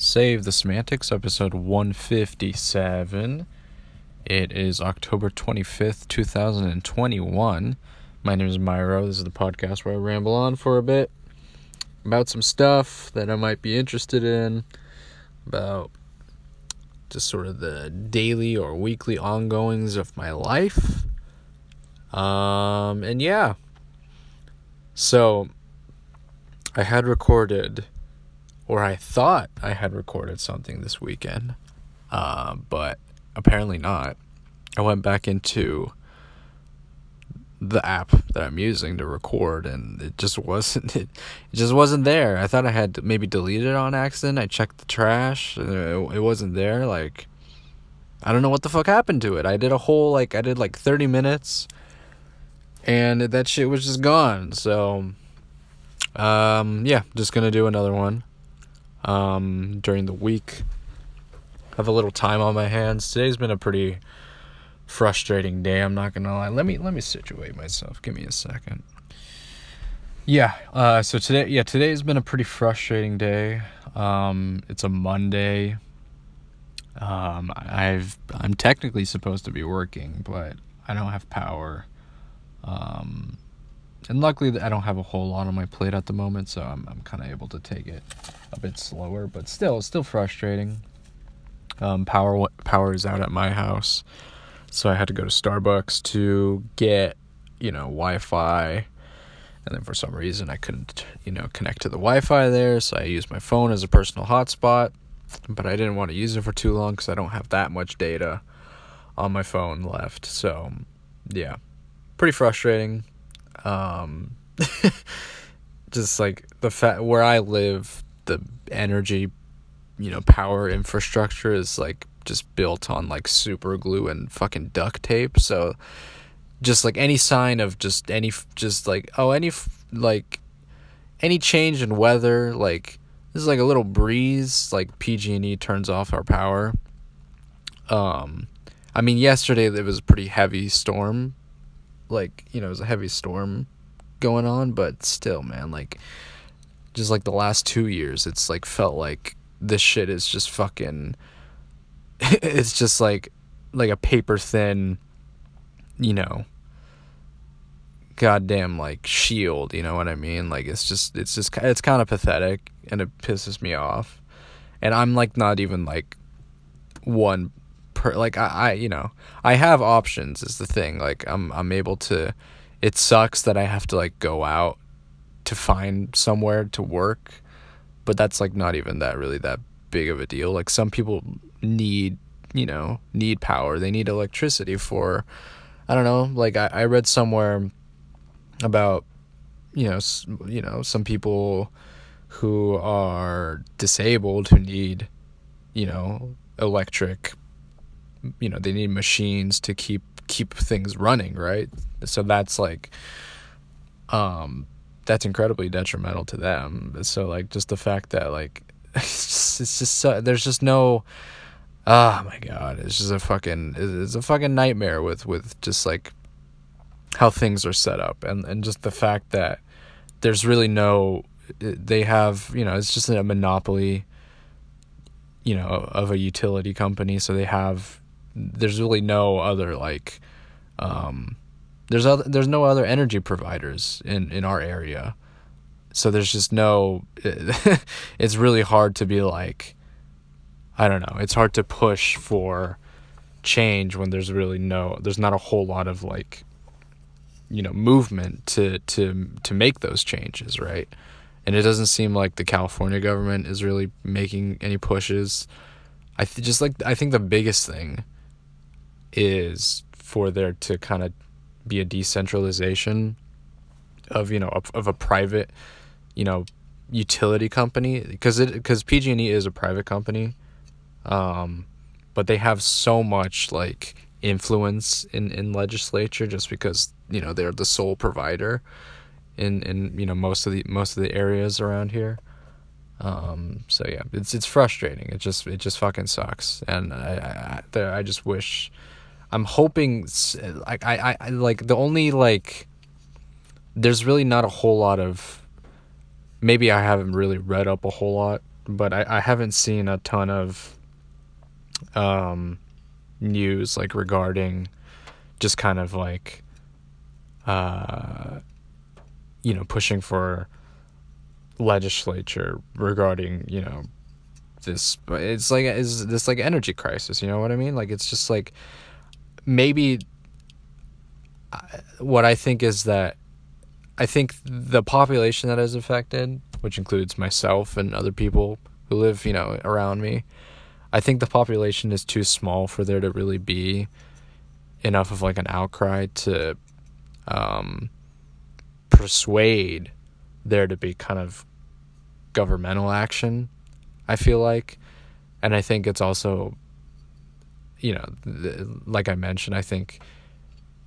Save the Semantics, episode 157. It is October 25th, 2021. My name is Myro. This is the podcast where I ramble on for a bit about some stuff that I might be interested in, about just sort of the daily or weekly ongoings of my life. Um, and yeah. So, I had recorded or I thought I had recorded something this weekend, uh, but apparently not. I went back into the app that I'm using to record, and it just wasn't. It, it just wasn't there. I thought I had maybe deleted it on accident. I checked the trash, it, it wasn't there. Like, I don't know what the fuck happened to it. I did a whole like I did like 30 minutes, and that shit was just gone. So, um, yeah, just gonna do another one um, during the week. I have a little time on my hands. Today's been a pretty frustrating day. I'm not gonna lie. Let me let me situate myself. Give me a second. Yeah. Uh, so today, yeah, today's been a pretty frustrating day. Um, it's a Monday. Um, I've I'm technically supposed to be working, but I don't have power. Um, and luckily I don't have a whole lot on my plate at the moment, so I'm I'm kind of able to take it a bit slower, but still it's still frustrating. Um, power power is out at my house, so I had to go to Starbucks to get you know Wi-Fi, and then for some reason I couldn't you know connect to the Wi-Fi there, so I used my phone as a personal hotspot, but I didn't want to use it for too long because I don't have that much data on my phone left. So yeah, pretty frustrating um, just like the fact where I live, the energy, you know, power infrastructure is like just built on like super glue and fucking duct tape. So just like any sign of just any just like oh any like any change in weather like this is like a little breeze like PG&E turns off our power. Um I mean yesterday it was a pretty heavy storm like you know it was a heavy storm going on but still man like just like the last two years it's like felt like this shit is just fucking it's just like like a paper thin you know goddamn like shield you know what i mean? Like it's just it's just it's kind of pathetic and it pisses me off. And i'm like not even like one per like I, I you know I have options is the thing. Like I'm I'm able to it sucks that I have to like go out to find somewhere to work but that's like not even that really that big of a deal. Like some people need you know need power. They need electricity for I don't know like I, I read somewhere about you know you know some people who are disabled who need you know electric you know they need machines to keep keep things running right? So that's like um that's incredibly detrimental to them. So like just the fact that like it's just, it's just so, there's just no oh my god it's just a fucking it's a fucking nightmare with with just like how things are set up. And and just the fact that there's really no they have you know it's just a monopoly you know of a utility company. So they have there's really no other like um, there's other there's no other energy providers in in our area. So there's just no it's really hard to be like i don't know it's hard to push for change when there's really no there's not a whole lot of like you know movement to to to make those changes right? And it doesn't seem like the california government is really making any pushes. I th- just like i think the biggest thing is for there to kind of be a decentralization of you know of, of a private you know utility company. Because it because PG&E is a private company um but they have so much like influence in in legislature just because you know they're the sole provider in in you know most of the most of the areas around here. Um so yeah it's it's frustrating. It just it just fucking sucks. And i i, I just wish I'm hoping like I, I like the only like there's really not a whole lot of maybe I haven't really read up a whole lot but I, I haven't seen a ton of um, news like regarding just kind of like uh, you know pushing for legislature regarding you know this it's like is this like energy crisis you know what i mean? Like it's just like maybe uh, what i think is that i think the population that is affected which includes myself and other people who live you know around me i think the population is too small for there to really be enough of like an outcry to um, persuade there to be kind of governmental action. I feel like, and I think it's also, you know, like I mentioned, I think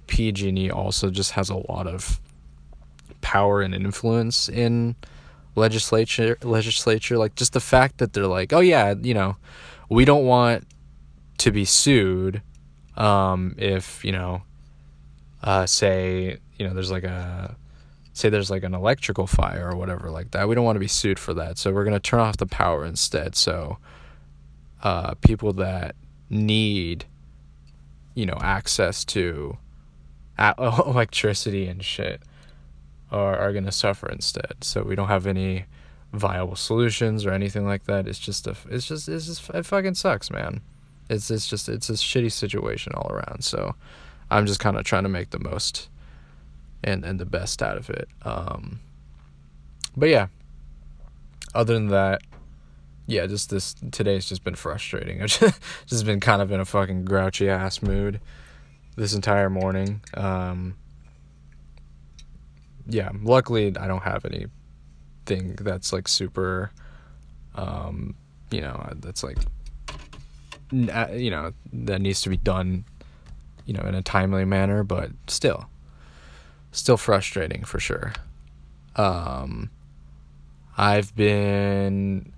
PG&E also just has a lot of power and influence in legislature legislature. Like just the fact that they're like oh yeah you know we don't want to be sued um if you know uh say you know there's like a say there's like an electrical fire or whatever like that. We don't want to be sued for that so we're going to turn off the power instead. So uh, people that need you know access to electricity and shit are, are going to suffer instead. So we don't have any viable solutions or anything like that. It's just a it's just it's just it fucking sucks man. It's it's just it's a shitty situation all around. So i'm just kind of trying to make the most and and the best out of it. Um, but yeah, other than that, yeah, just this today's just been frustrating. I've just, just been kind of in a fucking grouchy ass mood this entire morning. Um, yeah, luckily I don't have anything that's like super, um, you know, that's like, uh, you know, that needs to be done, you know, in a timely manner. But still, still frustrating for sure. Um, I've been,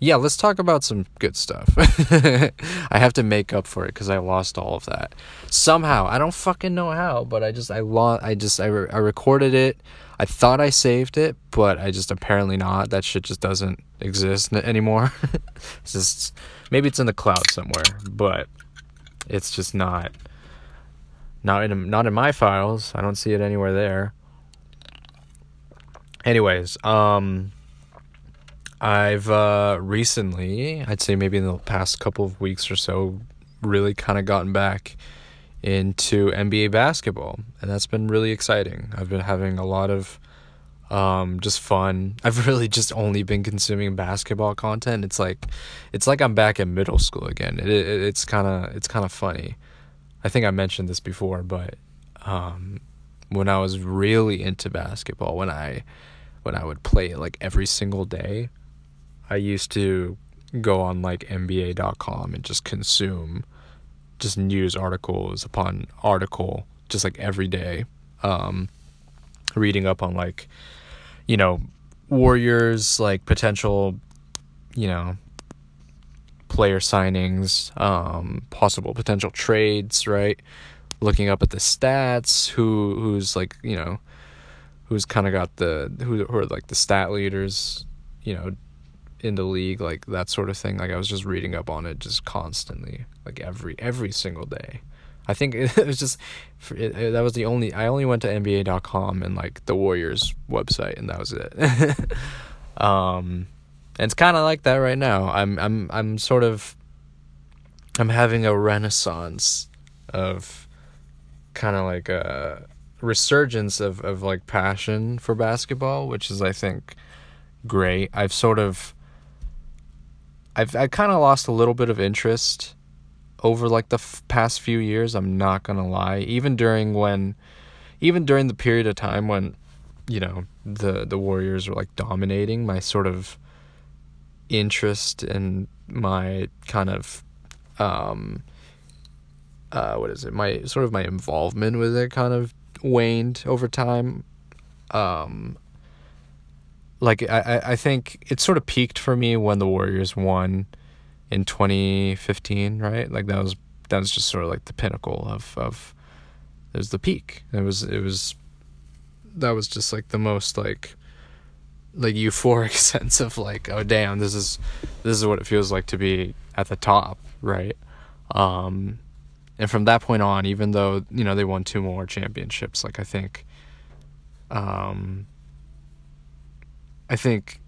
yeah, let's talk about some good stuff. I have to make up for it because I lost all of that somehow. I don't fucking know how, but I just I lost. I just I, re- I recorded it. I thought I saved it, but I just apparently not. That shit just doesn't exist anymore. it's just maybe it's in the cloud somewhere, but it's just not not in not in my files. I don't see it anywhere there. Anyways, um I've uh recently, I'd say maybe in the past couple of weeks or so, really kind of gotten back into NBA basketball, and that's been really exciting. I've been having a lot of um, just fun. I've really just only been consuming basketball content. It's like, it's like I'm back in middle school again. It, it it's kind of it's kind of funny. I think I mentioned this before, but um, when I was really into basketball, when I when I would play it like every single day, I used to go on like NBA.com and just consume just news articles upon article, just like every day, um, reading up on like you know Warriors like potential, you know player signings, um, possible potential trades, right? Looking up at the stats, who who's like you know, who's kind of got the who, who are like the stat leaders, you know, in the league, like that sort of thing. Like I was just reading up on it just constantly, like every every single day. I think it, was just it, it, that was the only I only went to NBA.com and like the Warriors website, and that was it. um, and it's kind of like that right now. I'm I'm I'm sort of I'm having a renaissance of kind of like a resurgence of of like passion for basketball, which is I think great. I've sort of I've I kind of lost a little bit of interest over like the f- past few years. I'm not to lie. Even during when even during the period of time when you know the the Warriors were like dominating, my sort of interest and my kind of um uh what is it my sort of my involvement with it kind of waned over time um like I, I think it sort of peaked for me when the Warriors won in 2015, right? Like that was that was just sort of like the pinnacle of of it was the peak. It was it was that was just like the most like like euphoric sense of like oh damn this is this is what it feels like to be at the top right um and from that point on even though you know they won two more championships like i think um i think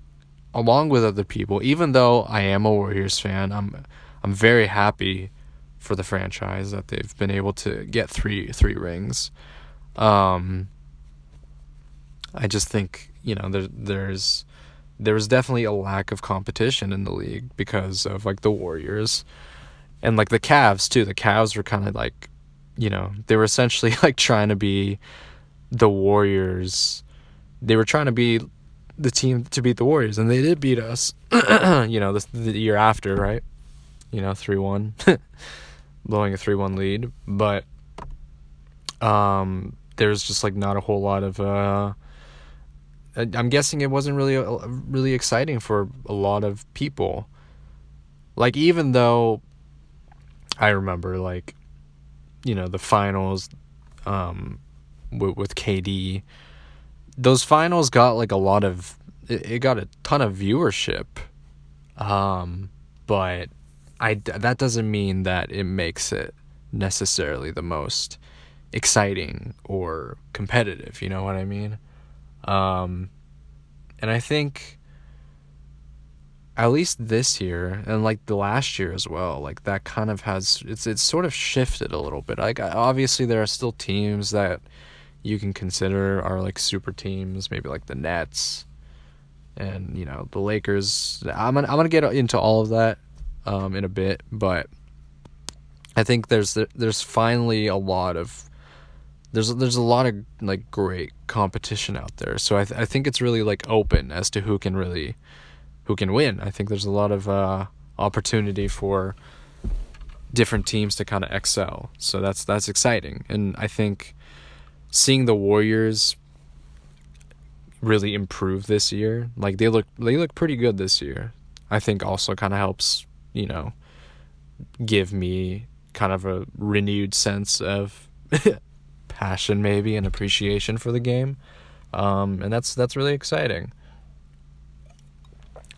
along with other people even though i am a warriors fan i'm i'm very happy for the franchise that they've been able to get three three rings um i just think you know there there's there's definitely a lack of competition in the league because of like the Warriors and like the Cavs too. The Cavs were kind of like, you know, they were essentially like trying to be the Warriors. They were trying to be the team to beat the Warriors, and they did beat us. you know, the, the year after, right? You know, three one, blowing a three one lead, but um, there's just like not a whole lot of uh I'm guessing it wasn't really uh, really exciting for a lot of people. Like even though I remember like you know the finals um with, with KD those finals got like a lot of it, it got a ton of viewership um but I that doesn't mean that it makes it necessarily the most exciting or competitive, you know what I mean? Um, and I think at least this year and like the last year as well, like that kind of has it's it's sort of shifted a little bit. Like obviously there are still teams that you can consider are like super teams, maybe like the Nets and you know the Lakers. I'm gonna I'm gonna get into all of that um, in a bit, but I think there's there's finally a lot of there's there's a lot of like great competition out there. So I th- I think it's really like open as to who can really who can win. I think there's a lot of uh, opportunity for different teams to kind of excel. So that's that's exciting. And I think seeing the Warriors really improve this year, like they look they look pretty good this year. I think also kind of helps, you know, give me kind of a renewed sense of passion maybe and appreciation for the game, um, and that's that's really exciting.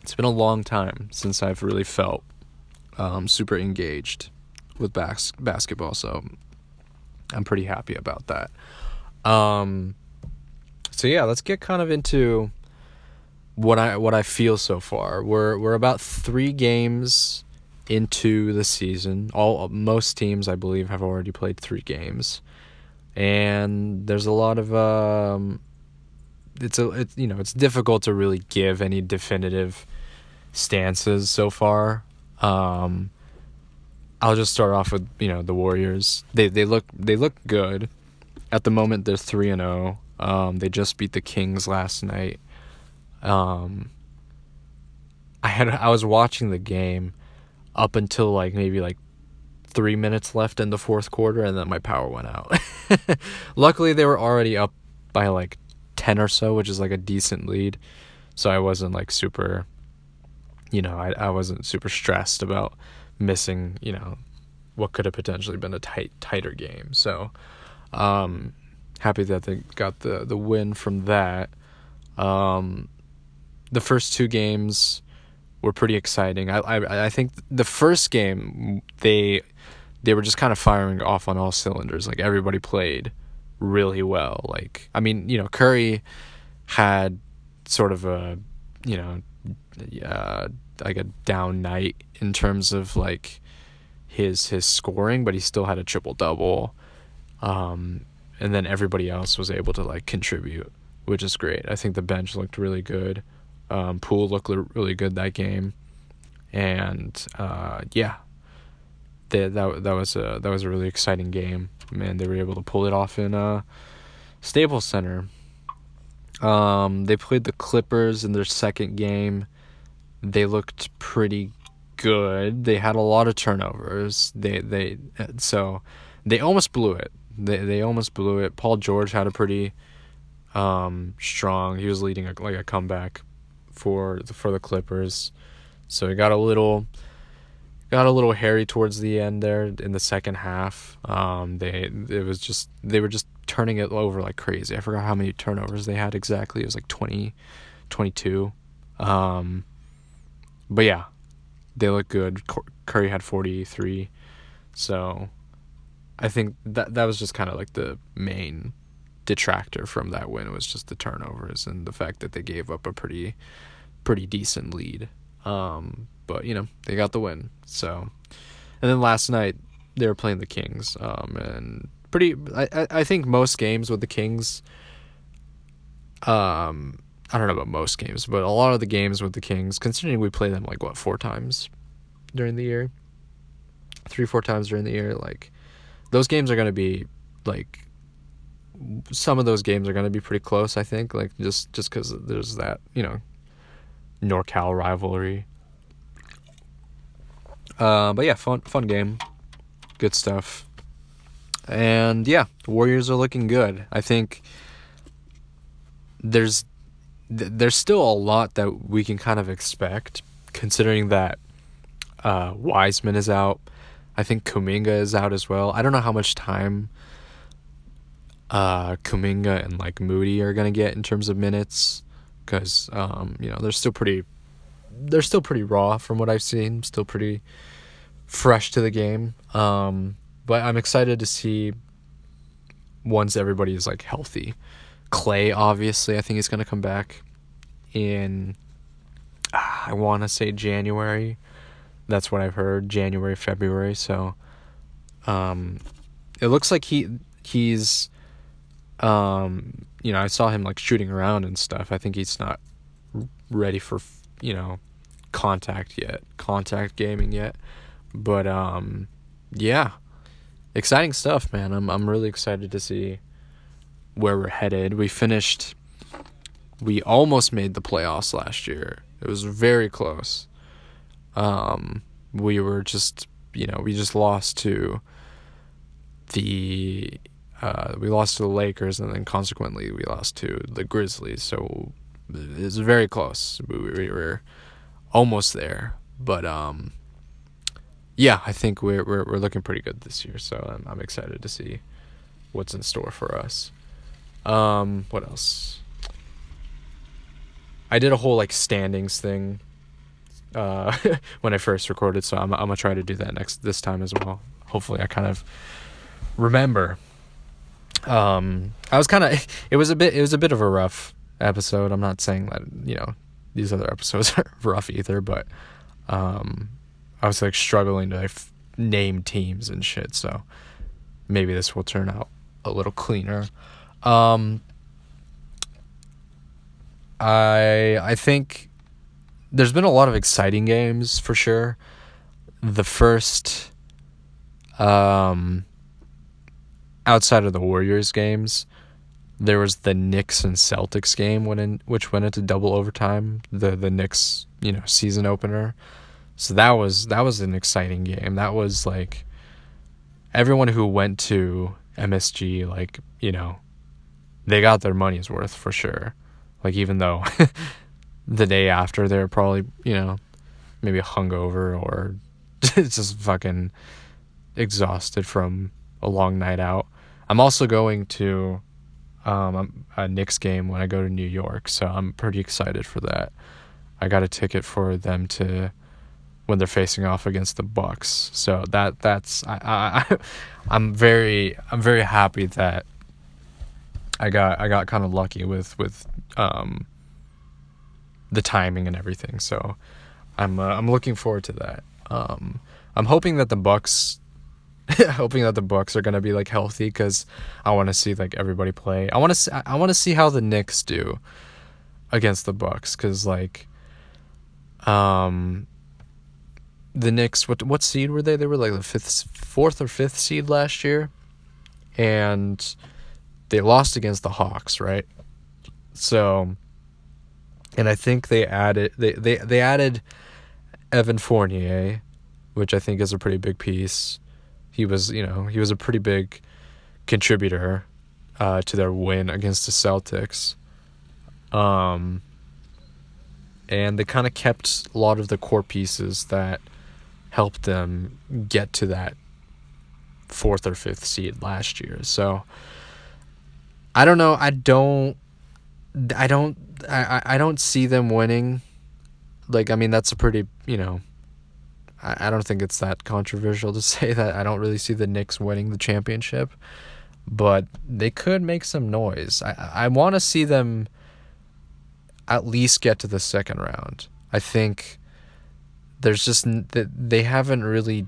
It's been a long time since I've really felt um, super engaged with bas- basketball, so I'm pretty happy about that. Um, so yeah, let's get kind of into what I what I feel so far. We're we're about three games into the season. All most teams, I believe, have already played three games and there's a lot of um, it's a it's you know it's difficult to really give any definitive stances so far. Um, I'll just start off with you know the Warriors. They they look they look good. At the moment, they're three and zero. Oh. Um, they just beat the Kings last night. Um, I had I was watching the game up until like maybe like three minutes left in the fourth quarter, and then my power went out. Luckily, they were already up by like 10 or so, which is like a decent lead. So I wasn't like super, you know, I, I wasn't super stressed about missing, you know, what could have potentially been a tight, tighter game. So, um, happy that they got the, the win from that. Um, the first two games were pretty exciting. I, I, I think the first game, they, they were just kind of firing off on all cylinders. Like everybody played really well. Like I mean, you know, Curry had sort of a you know uh, like a down night in terms of like his his scoring, but he still had a triple double. Um, and then everybody else was able to like contribute, which is great. I think the bench looked really good. Um, Poole looked really good that game, and uh, yeah, that that that was a that was a really exciting game. Man, they were able to pull it off in uh, Staples Center. Um, they played the Clippers in their second game. They looked pretty good. They had a lot of turnovers. They they so they almost blew it. They they almost blew it. Paul George had a pretty um, strong. He was leading a, like a comeback for for the Clippers. So he got a little got a little hairy towards the end there in the second half. Um, they it was just they were just turning it over like crazy. I forgot how many turnovers they had exactly. It was like 20, 22. Um, but yeah, they look good. Curry had 43. So I think that that was just kind of like the main detractor from that win was just the turnovers and the fact that they gave up a pretty pretty decent lead. Um, but you know, they got the win. So and then last night they were playing the Kings. Um, and pretty I, I think most games with the Kings um I don't know about most games, but a lot of the games with the Kings, considering we play them like what, four times during the year? Three, four times during the year, like those games are gonna be like some of those games are going to be pretty close. I think, like just just because there's that you know NorCal rivalry. Uh, but yeah, fun fun game, good stuff, and yeah, Warriors are looking good. I think there's there's still a lot that we can kind of expect, considering that uh, Wiseman is out. I think Kuminga is out as well. I don't know how much time uh, Kuminga and like Moody are gonna get in terms of minutes, because um, you know they're still pretty, they're still pretty raw from what I've seen. Still pretty fresh to the game. Um, but I'm excited to see once everybody is like healthy. Clay, obviously, I think he's gonna come back in. Uh, I want to say January. That's what I've heard. January, February. So, um, it looks like he he's um, you know, I saw him like shooting around and stuff. I think he's not ready for, you know, contact yet, contact gaming yet. But um, yeah, exciting stuff, man. I'm I'm really excited to see where we're headed. We finished. We almost made the playoffs last year. It was very close. Um, we were just, you know, we just lost to the uh, we lost to the Lakers, and then consequently we lost to the Grizzlies. So it's very close. We, we were almost there, but um, yeah, I think we're, we're we're looking pretty good this year. So I'm I'm excited to see what's in store for us. Um, what else? I did a whole like standings thing uh, when I first recorded, so I'm I'm gonna try to do that next this time as well. Hopefully, I kind of remember um, I was kind of it was a bit it was a bit of a rough episode. I'm not saying that you know these other episodes are rough either, but um, I was like struggling to like, name teams and shit. So maybe this will turn out a little cleaner. Um, I I think there's been a lot of exciting games for sure. The first um outside of the Warriors games, there was the Knicks and Celtics game when in, which went into double overtime. The the Knicks, you know, season opener. So that was that was an exciting game. That was like everyone who went to MSG, like you know, they got their money's worth for sure. Like even though the day after they're probably you know maybe hungover or just fucking exhausted from a long night out. I'm also going to um, a Knicks game when I go to New York, so I'm pretty excited for that. I got a ticket for them to when they're facing off against the Bucks. So that that's I, I I'm very I'm very happy that I got I got kind of lucky with with um the timing and everything. So I'm uh, I'm looking forward to that. Um I'm hoping that the Bucks hoping that the Bucks are gonna be like healthy because I want to see like everybody play. I want to I want to see how the Knicks do against the Bucks because like um the Knicks what what seed were they? They were like the fifth, fourth or fifth seed last year, and they lost against the Hawks, right? So, and I think they added they they they added Evan Fournier, which I think is a pretty big piece he was, you know, he was a pretty big contributor uh, to their win against the Celtics. Um, and they kind of kept a lot of the core pieces that helped them get to that fourth or fifth seed last year. So I don't know. I don't. I don't I I don't see them winning. Like I mean that's a pretty you know. I, I don't think it's that controversial to say that I don't really see the Knicks winning the championship, but they could make some noise. I I want to see them at least get to the second round. I think there's just that they haven't really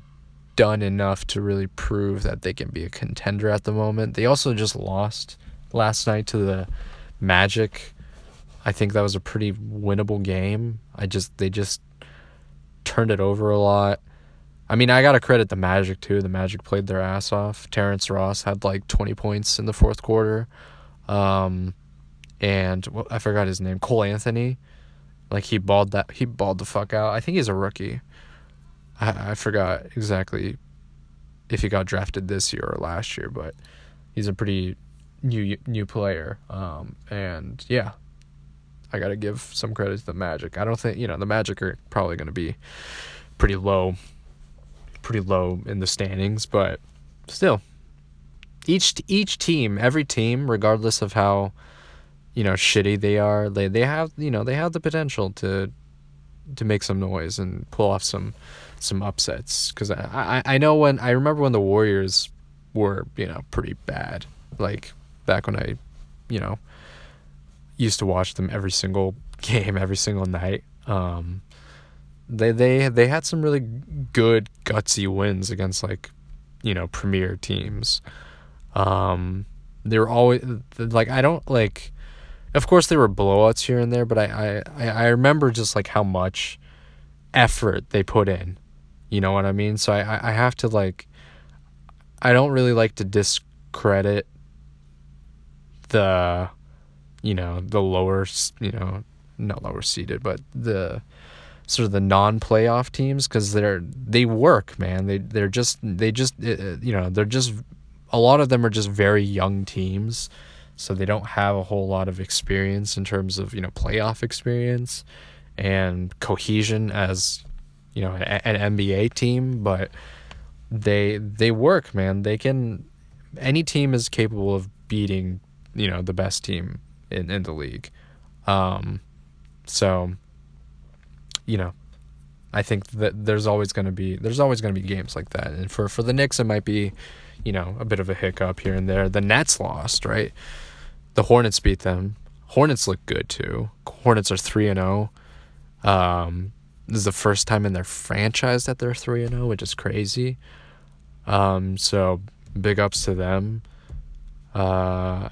done enough to really prove that they can be a contender at the moment. They also just lost last night to the Magic. I think that was a pretty winnable game. I just they just turned it over a lot. I mean, I got to credit the Magic too. The Magic played their ass off. Terrence Ross had like 20 points in the fourth quarter. Um, and well, I forgot his name, Cole Anthony. Like he balled that he balled the fuck out. I think he's a rookie. I I forgot exactly if he got drafted this year or last year, but he's a pretty new new player. Um, and yeah, I got to give some credit to the Magic. I don't think you know the Magic are probably going to be pretty low, pretty low in the standings, but still, each each team, every team, regardless of how you know shitty they are, they they have you know they have the potential to to make some noise and pull off some some upsets. Because I, I I know when I remember when the Warriors were you know pretty bad, like back when I you know used to watch them every single game, every single night. Um, they they they had some really good gutsy wins against like you know premier teams. Um, they were always like I don't like. Of course, there were blowouts here and there, but I I I remember just like how much effort they put in. You know what I mean? So I I have to like. I don't really like to discredit the you know the lower you know not lower seeded but the sort of the non-playoff teams because they're they work man. They they're just they just uh, uh, you know they're just a lot of them are just very young teams so they don't have a whole lot of experience in terms of you know playoff experience and cohesion as you know an NBA team but they they work man. They can any team is capable of beating you know the best team in, in the league. Um, so, you know, I think that there's always going to be there's always going to be games like that, and for for the Knicks it might be, you know, a bit of a hiccup here and there. The Nets lost, right? The Hornets beat them. Hornets look good too. Hornets are three and zero. Oh. Um, this is the first time in their franchise that they're three and zero, oh, which is crazy. Um, so big ups to them. Uh,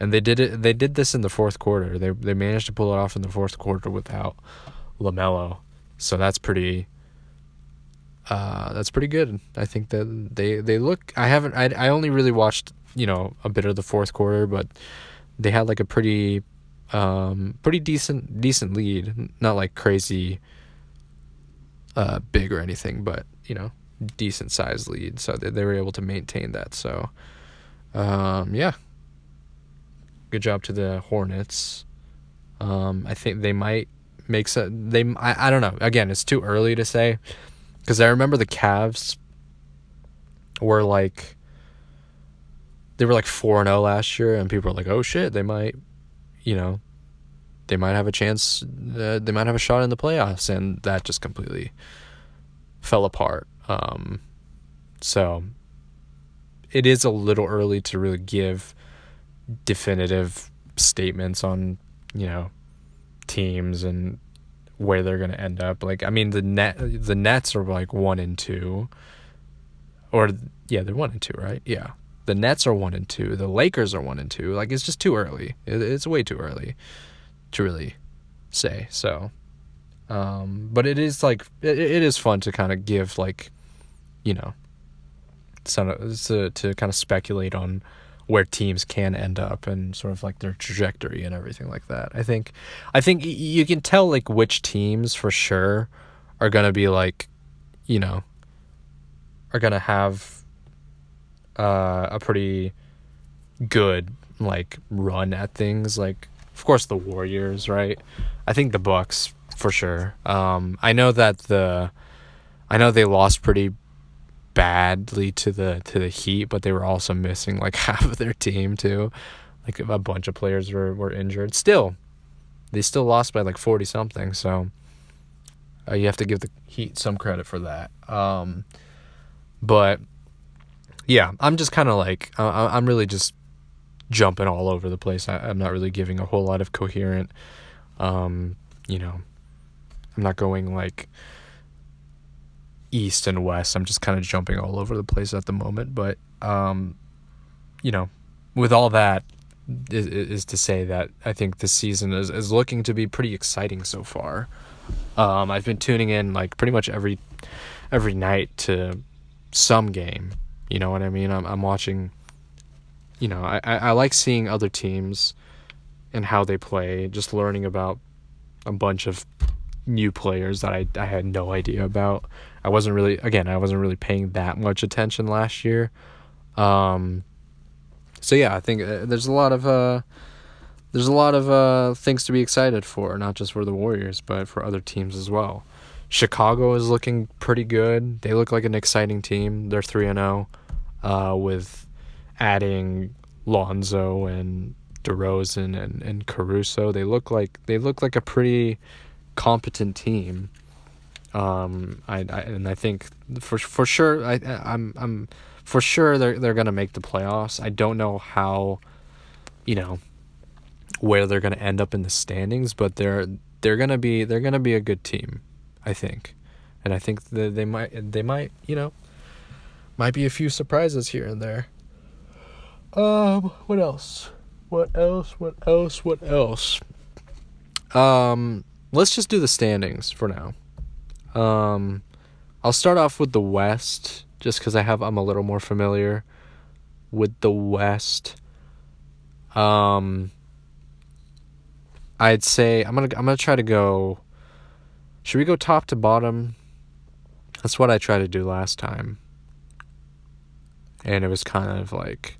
and they did it. They did this in the fourth quarter. They they managed to pull it off in the fourth quarter without LaMelo, so that's pretty. Uh, that's pretty good. I think that they they look. I haven't. I I only really watched you know a bit of the fourth quarter, but they had like a pretty, um, pretty decent decent lead. Not like crazy. Uh, big or anything, but you know, decent sized lead. So they they were able to maintain that. So, um, yeah, good job to the Hornets. Um, I think they might make some. They I, I don't know. Again, it's too early to say because I remember the Cavs were like they were like four and zero oh last year, and people were like, "Oh shit, they might, you know, they might have a chance. Uh, they might have a shot in the playoffs," and that just completely fell apart. Um, so it is a little early to really give definitive statements on you know teams and where they're going to end up. Like I mean the net the Nets are like 1 and 2 or yeah, they're 1 and 2, right? Yeah. The Nets are 1 and 2. The Lakers are 1 and 2. Like it's just too early. it's way too early to really say. So um but it is like it, it is fun to kind of give like you know to to kind of speculate on where teams can end up and sort of like their trajectory and everything like that. I think I think you can tell like which teams for sure are going to be like you know are going to have uh, a pretty good like run at things like of course the Warriors, right? I think the Bucks for sure. Um I know that the I know they lost pretty badly to the to the Heat, but they were also missing like half of their team too. Like a bunch of players were, were injured. Still, they still lost by like 40 something, so uh, you have to give the Heat some credit for that. Um, but yeah, I'm just kind of like uh, I'm really just jumping all over the place. I, am not really giving a whole lot of coherent, um, you know, I'm not going like east and west. I'm just kind of jumping all over the place at the moment. But, um, you know, with all that, is, is to say that I think this season is, is looking to be pretty exciting so far. Um, I've been tuning in like pretty much every every night to some game. You know what I mean? I'm I'm watching. You know, I I like seeing other teams and how they play. Just learning about a bunch of new players that I I had no idea about. I wasn't really again I wasn't really paying that much attention last year. Um, so yeah, I think uh, there's a lot of uh, there's a lot of uh, things to be excited for, not just for the Warriors, but for other teams as well. Chicago is looking pretty good. They look like an exciting team. They're three and zero, oh, uh, with adding Lonzo and DeRozan and, and Caruso. They look like they look like a pretty competent team. Um, I, I and I think for for sure I I'm I'm for sure they're they're gonna make the playoffs. I don't know how, you know, where they're gonna end up in the standings, but they're they're gonna be they're gonna be a good team, I think, and I think that they might they might you know, might be a few surprises here and there. Um, what else? What else? What else? What else? Um, let's just do the standings for now. Um, I'll start off with the West just because I have I'm a little more familiar with the West. Um, I'd say I'm gonna I'm gonna try to go. Should we go top to bottom? That's what I tried to do last time, and it was kind of like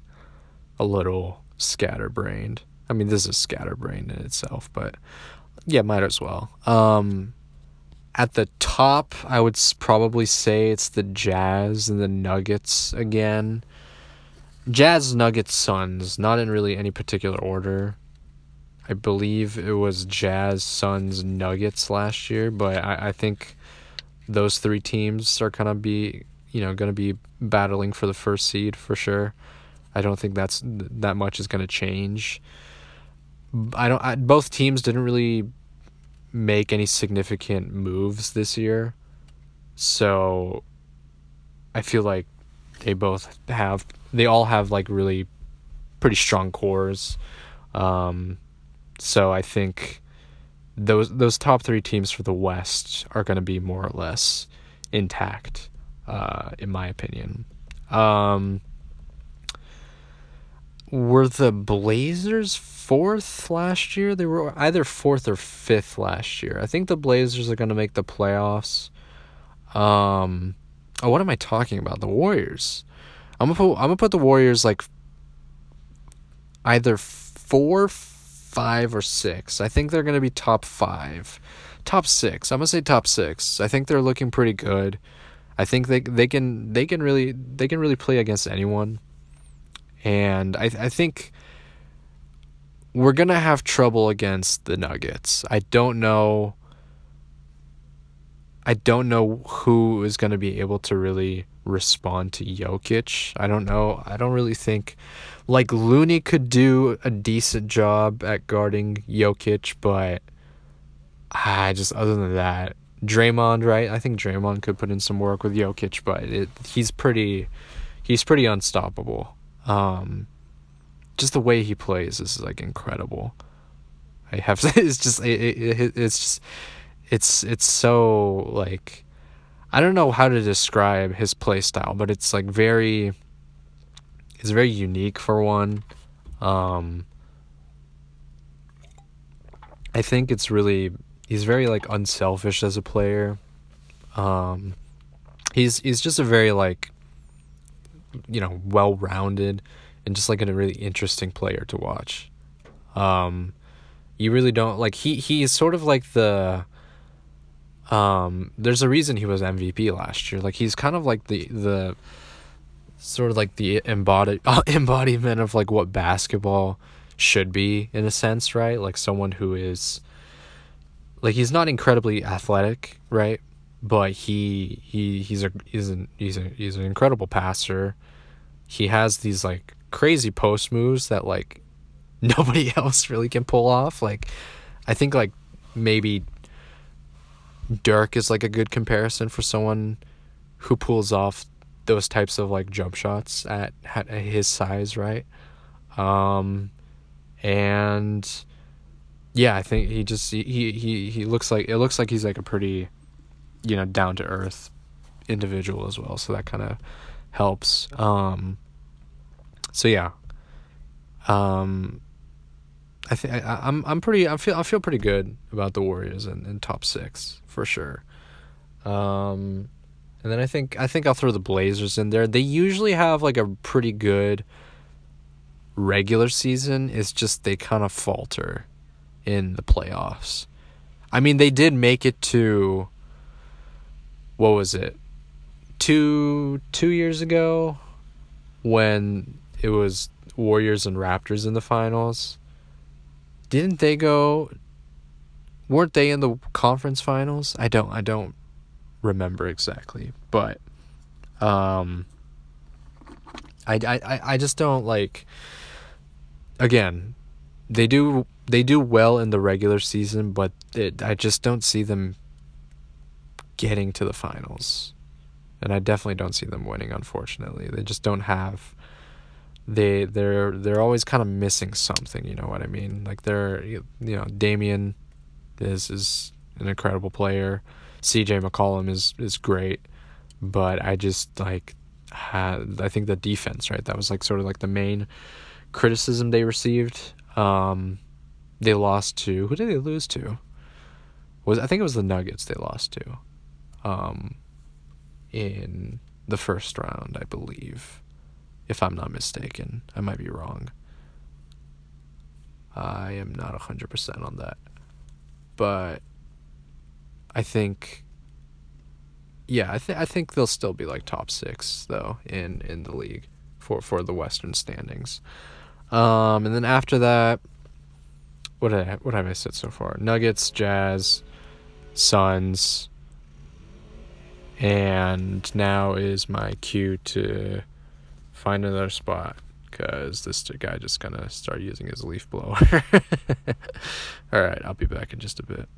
a little scatterbrained. I mean, this is scatterbrained in itself, but yeah, might as well. Um, at the top, I would probably say it's the Jazz and the Nuggets again. Jazz, Nuggets, Suns, not in really any particular order. I believe it was Jazz, Suns, Nuggets last year, but I, I think those three teams are gonna be, you know, gonna be battling for the first seed for sure. I don't think that's that much is gonna change. I don't. I, both teams didn't really make any significant moves this year. So I feel like they both have they all have like really pretty strong cores. Um, so I think those those top three teams for the West are going to be more or less intact, uh, in my opinion. Um, were the Blazers fourth last year? They were either fourth or fifth last year. I think the Blazers are going to make the playoffs. Um, oh, what am I talking about? The Warriors. I'm gonna put I'm gonna put the Warriors like either four, five, or six. I think they're gonna be top five, top six. I'm gonna say top six. I think they're looking pretty good. I think they they can they can really they can really play against anyone and I I think we're gonna have trouble against the Nuggets. I don't know. I don't know who is going to be able to really respond to Jokic. I don't know. I don't really think like Looney could do a decent job at guarding Jokic, but I just other than that, Draymond, right? I think Draymond could put in some work with Jokic, but it, he's pretty he's pretty unstoppable. Um, just the way he plays is like incredible. I have it's just it, it, it's just it's it's so like I don't know how to describe his play style, but it's like very it's very unique for one. Um, I think it's really he's very like unselfish as a player. Um, he's he's just a very like you know, well rounded and just like a really interesting player to watch. Um, you really don't like he he is sort of like the um there's a reason he was MVP last year. Like he's kind of like the the sort of like the embodied uh, embodiment of like what basketball should be in a sense, right? Like someone who is like he's not incredibly athletic, right? But he he he's a he's an he's a he's an incredible passer. He has these like crazy post moves that like nobody else really can pull off. Like I think like maybe Dirk is like a good comparison for someone who pulls off those types of like jump shots at, at his size, right? Um, and yeah, I think he just he, he he looks like it looks like he's like a pretty, you know, down to earth individual as well. So that kind of helps. Um, so yeah. Um, I think I'm I'm pretty I feel I feel pretty good about the Warriors in, in top six for sure. Um, and then I think I think I'll throw the Blazers in there. They usually have like a pretty good regular season. It's just they kind of falter in the playoffs. I mean, they did make it to what was it? Two two years ago when it was Warriors and Raptors in the finals. Didn't they go weren't they in the conference finals? I don't I don't remember exactly, but um I I I just don't like again, they do they do well in the regular season, but it, I just don't see them getting to the finals. And I definitely don't see them winning unfortunately. They just don't have they they're they're always kind of missing something, you know what I mean? Like they're you know, Damian is is an incredible player. CJ McCollum is is great, but I just like had I think the defense, right? That was like sort of like the main criticism they received. Um they lost to who did they lose to? Was I think it was the Nuggets they lost to. Um in the first round, I believe. If I'm not mistaken. I might be wrong. I am not 100% on that. But I think yeah, I think I think they'll still be like top 6 though in in the league for for the western standings. Um and then after that what did I, what have I said so far? Nuggets, Jazz, Suns, and now is my cue to find another spot because this guy just gonna start using his leaf blower. All right, I'll be back in just a bit.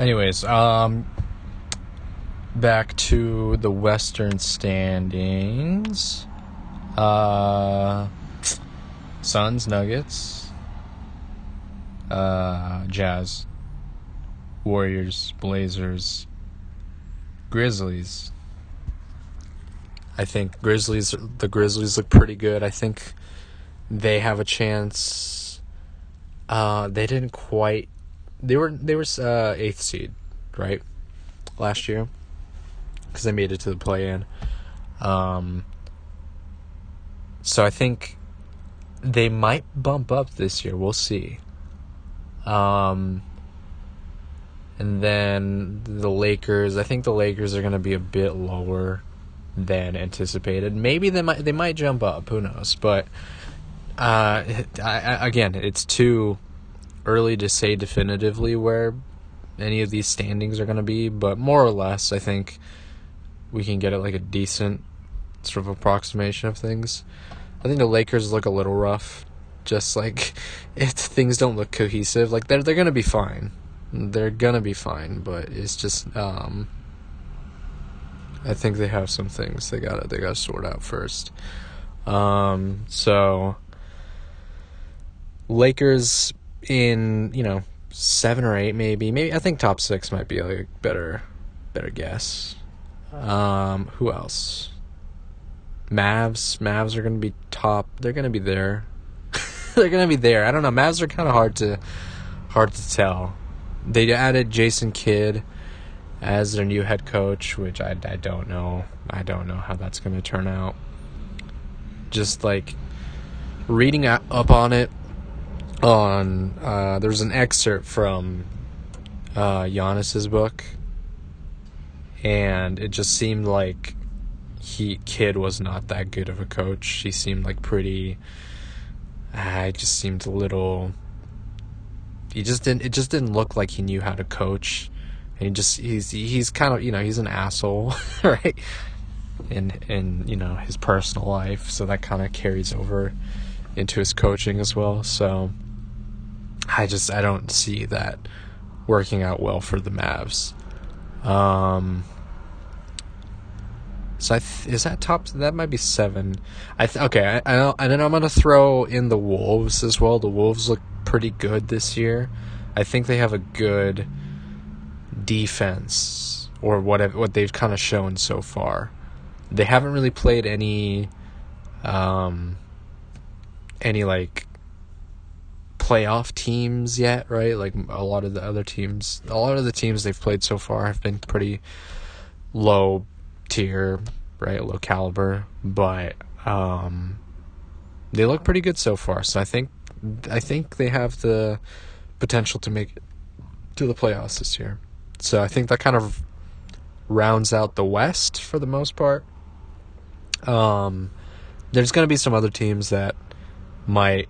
Anyways, um, back to the Western standings. Uh, Suns, Nuggets uh, Jazz, Warriors, Blazers, Grizzlies. I think Grizzlies the Grizzlies look pretty good. I think they have a chance. Uh, they didn't quite. They were they were uh, eighth seed, right, last year, because they made it to the play in. Um, so I think they might bump up this year. We'll see. Um, and then the Lakers. I think the Lakers are going to be a bit lower than anticipated. Maybe they might they might jump up. Who knows? But uh, I, I, again, it's too early to say definitively where any of these standings are going to be. But more or less, I think we can get it like a decent sort of approximation of things. I think the Lakers look a little rough just like if things don't look cohesive, like they're they're gonna be fine. They're gonna be fine, but it's just um I think they have some things they gotta they gotta sort out first. Um so Lakers in, you know, seven or eight maybe. Maybe I think top six might be a better better guess. Um who else? Mavs. Mavs are gonna be top they're gonna be there. they're gonna be there. I don't know. Mavs are kind of hard to hard to tell. They added Jason Kidd as their new head coach, which I, I don't know. I don't know how that's gonna turn out. Just like reading up on it, on uh, there's an excerpt from uh, Giannis's book, and it just seemed like he Kidd was not that good of a coach. He seemed like pretty I just seemed a little he just didn't. It just didn't look like he knew how to coach. And he just he's he's kind of you know he's an asshole, right? In in you know his personal life, so that kind of carries over into his coaching as well. So I just I don't see that working out well for the Mavs. Um, so I th- is that top? That might be seven. I th- okay. I, I and then I'm gonna throw in the Wolves as well. The Wolves look pretty good this year. I think they have a good defense or what what they've kind of shown so far. They haven't really played any um any like playoff teams yet, right? Like a lot of the other teams, a lot of the teams they've played so far have been pretty low tier, right? Low caliber, but um, they look pretty good so far. So I think I think they have the potential to make it to the playoffs this year. So I think that kind of rounds out the West for the most part. Um, there's going to be some other teams that might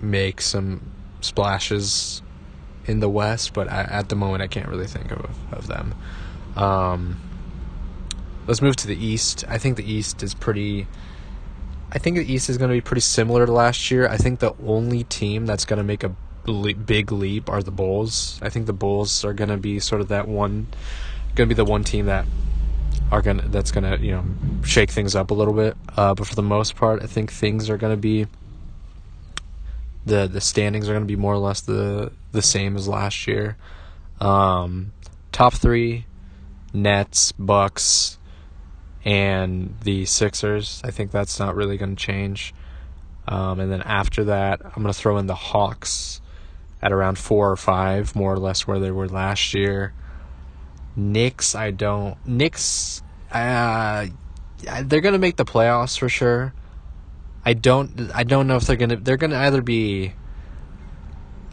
make some splashes in the West, but I, at the moment I can't really think of of them. Um, let's move to the East. I think the East is pretty. I think the East is going to be pretty similar to last year. I think the only team that's going to make a big leap are the Bulls. I think the Bulls are going to be sort of that one, going to be the one team that are going to that's going to you know shake things up a little bit. Uh, but for the most part, I think things are going to be the the standings are going to be more or less the the same as last year. Um, top three, Nets, Bucks, and the Sixers. I think that's not really going to change. Um, and then after that, I'm going to throw in the Hawks at around four or five, more or less where they were last year. Knicks, I don't. Knicks, uh, they're going to make the playoffs for sure. I don't I don't know if they're gonna they're gonna either be.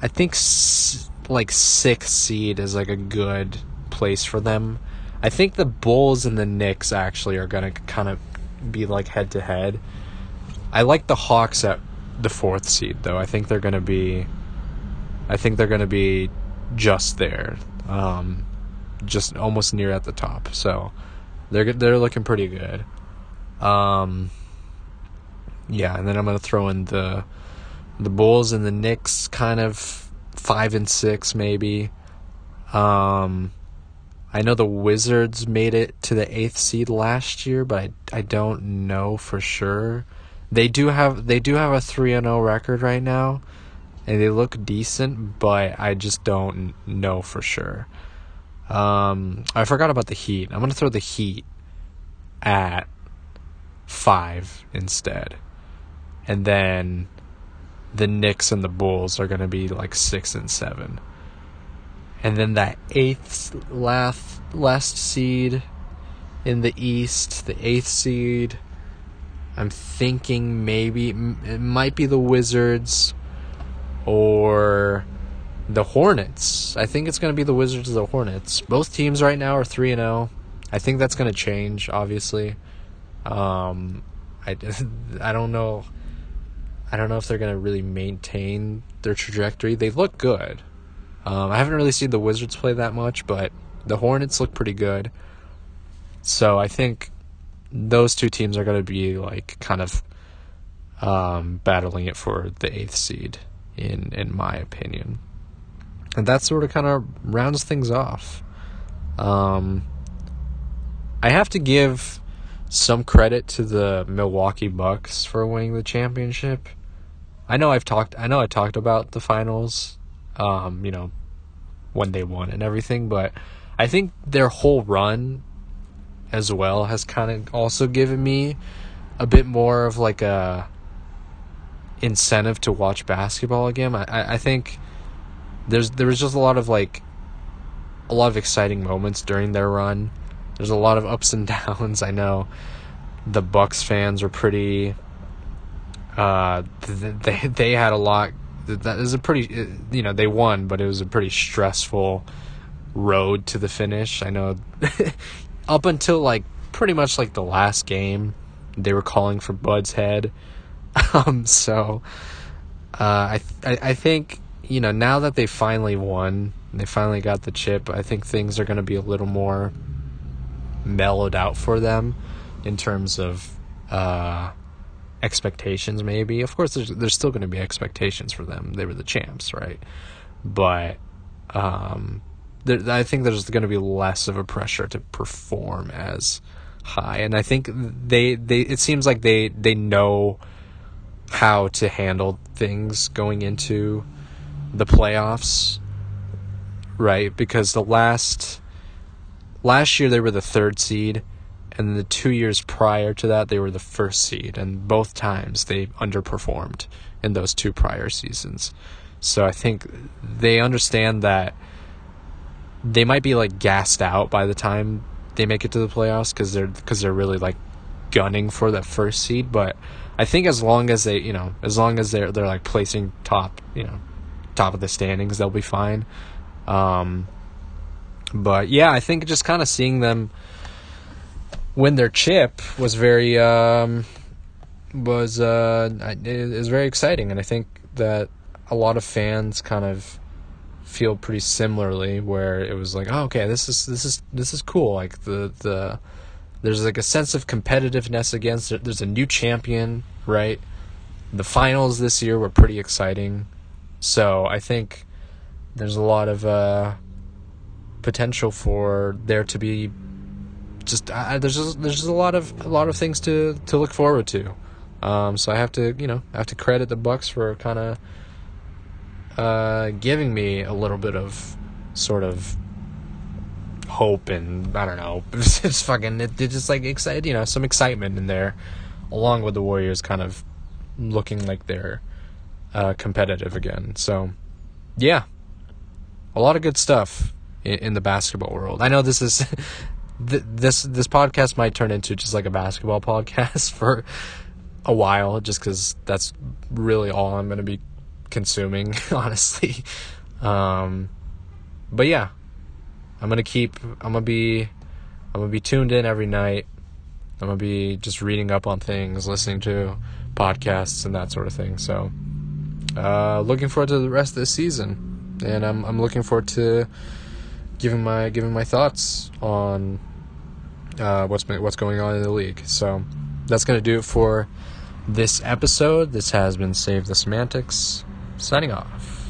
I think s- like sixth seed is like a good place for them. I think the Bulls and the Knicks actually are gonna kind of be like head to head. I like the Hawks at the fourth seed though. I think they're gonna be. I think they're gonna be just there, um, just almost near at the top. So they're they're looking pretty good. Um, yeah, and then I'm gonna throw in the the Bulls and the Knicks, kind of five and six maybe. Um, I know the Wizards made it to the eighth seed last year, but I I don't know for sure. They do have they do have a three and zero oh record right now, and they look decent, but I just don't know for sure. Um, I forgot about the Heat. I'm gonna throw the Heat at five instead and then the Knicks and the Bulls are to be like six and seven. And then that eighth last last seed in the East, the eighth seed. I'm thinking maybe it might be the Wizards or the Hornets. I think it's going to be the Wizards or the Hornets. Both teams right now are 3 and 0. I think that's going to change obviously. Um I I don't know I don't know if they're going to really maintain their trajectory. They look good. Um, I haven't really seen the Wizards play that much, but the Hornets look pretty good. So I think those two teams are going to be like kind of um, battling it for the eighth seed, in in my opinion. And that sort of kind of rounds things off. Um, I have to give some credit to the Milwaukee Bucks for winning the championship. I know I've talked I know I talked about the finals, um, you know, when they won and everything, but I think their whole run as well has kind of also given me a bit more of like a incentive to watch basketball again. I, I think there's there was just a lot of like a lot of exciting moments during their run. There's a lot of ups and downs. I know the Bucks fans were pretty uh, they they had a lot. That is a pretty, uh, you know, they won, but it was a pretty stressful road to the finish. I know, up until like pretty much like the last game, they were calling for Bud's head. Um, so, uh, I, I I think you know, now that they finally won, they finally got the chip, I think things are going to be a little more mellowed out for them in terms of uh, expectations, maybe. Of course, there's, there's still going to be expectations for them. They were the champs, right? But um, there, I think there's going to be less of a pressure to perform as high. And I think they, they it seems like they, they know how to handle things going into the playoffs, right? Because the last last year they were the third seed, and the two years prior to that they were the first seed, and both times they underperformed in those two prior seasons. So I think they understand that they might be like gassed out by the time they make it to the playoffs because they're because they're really like gunning for that first seed, but I think as long as they, you know, as long as they're they're like placing top, you know, top of the standings, they'll be fine. Um, but yeah, I think just kind of seeing them win their chip was very um, was uh, is very exciting, and I think that a lot of fans kind of feel pretty similarly, where it was like, oh, okay, this is this is this is cool. Like the the there's like a sense of competitiveness against it. There's a new champion, right? The finals this year were pretty exciting. So I think there's a lot of uh, potential for there to be just uh, there's just, there's just a lot of a lot of things to to look forward to. Um, so I have to you know I have to credit the Bucks for kind of uh, giving me a little bit of sort of hope and I don't know, it's fucking it, it's just like excited, you know, some excitement in there, along with the Warriors kind of looking like they're uh, competitive again. So, yeah, a lot of good stuff in, in the basketball world. I know this is th- this this podcast might turn into just like a basketball podcast for a while, just because that's really all I'm going to be consuming, honestly. Um, but yeah, I'm gonna keep. I'm gonna be. I'm gonna be tuned in every night. I'm gonna be just reading up on things, listening to podcasts and that sort of thing. So, uh, looking forward to the rest of the season, and I'm I'm looking forward to giving my giving my thoughts on uh, what's been, what's going on in the league. So, that's gonna do it for this episode. This has been Save the Semantics. Signing off.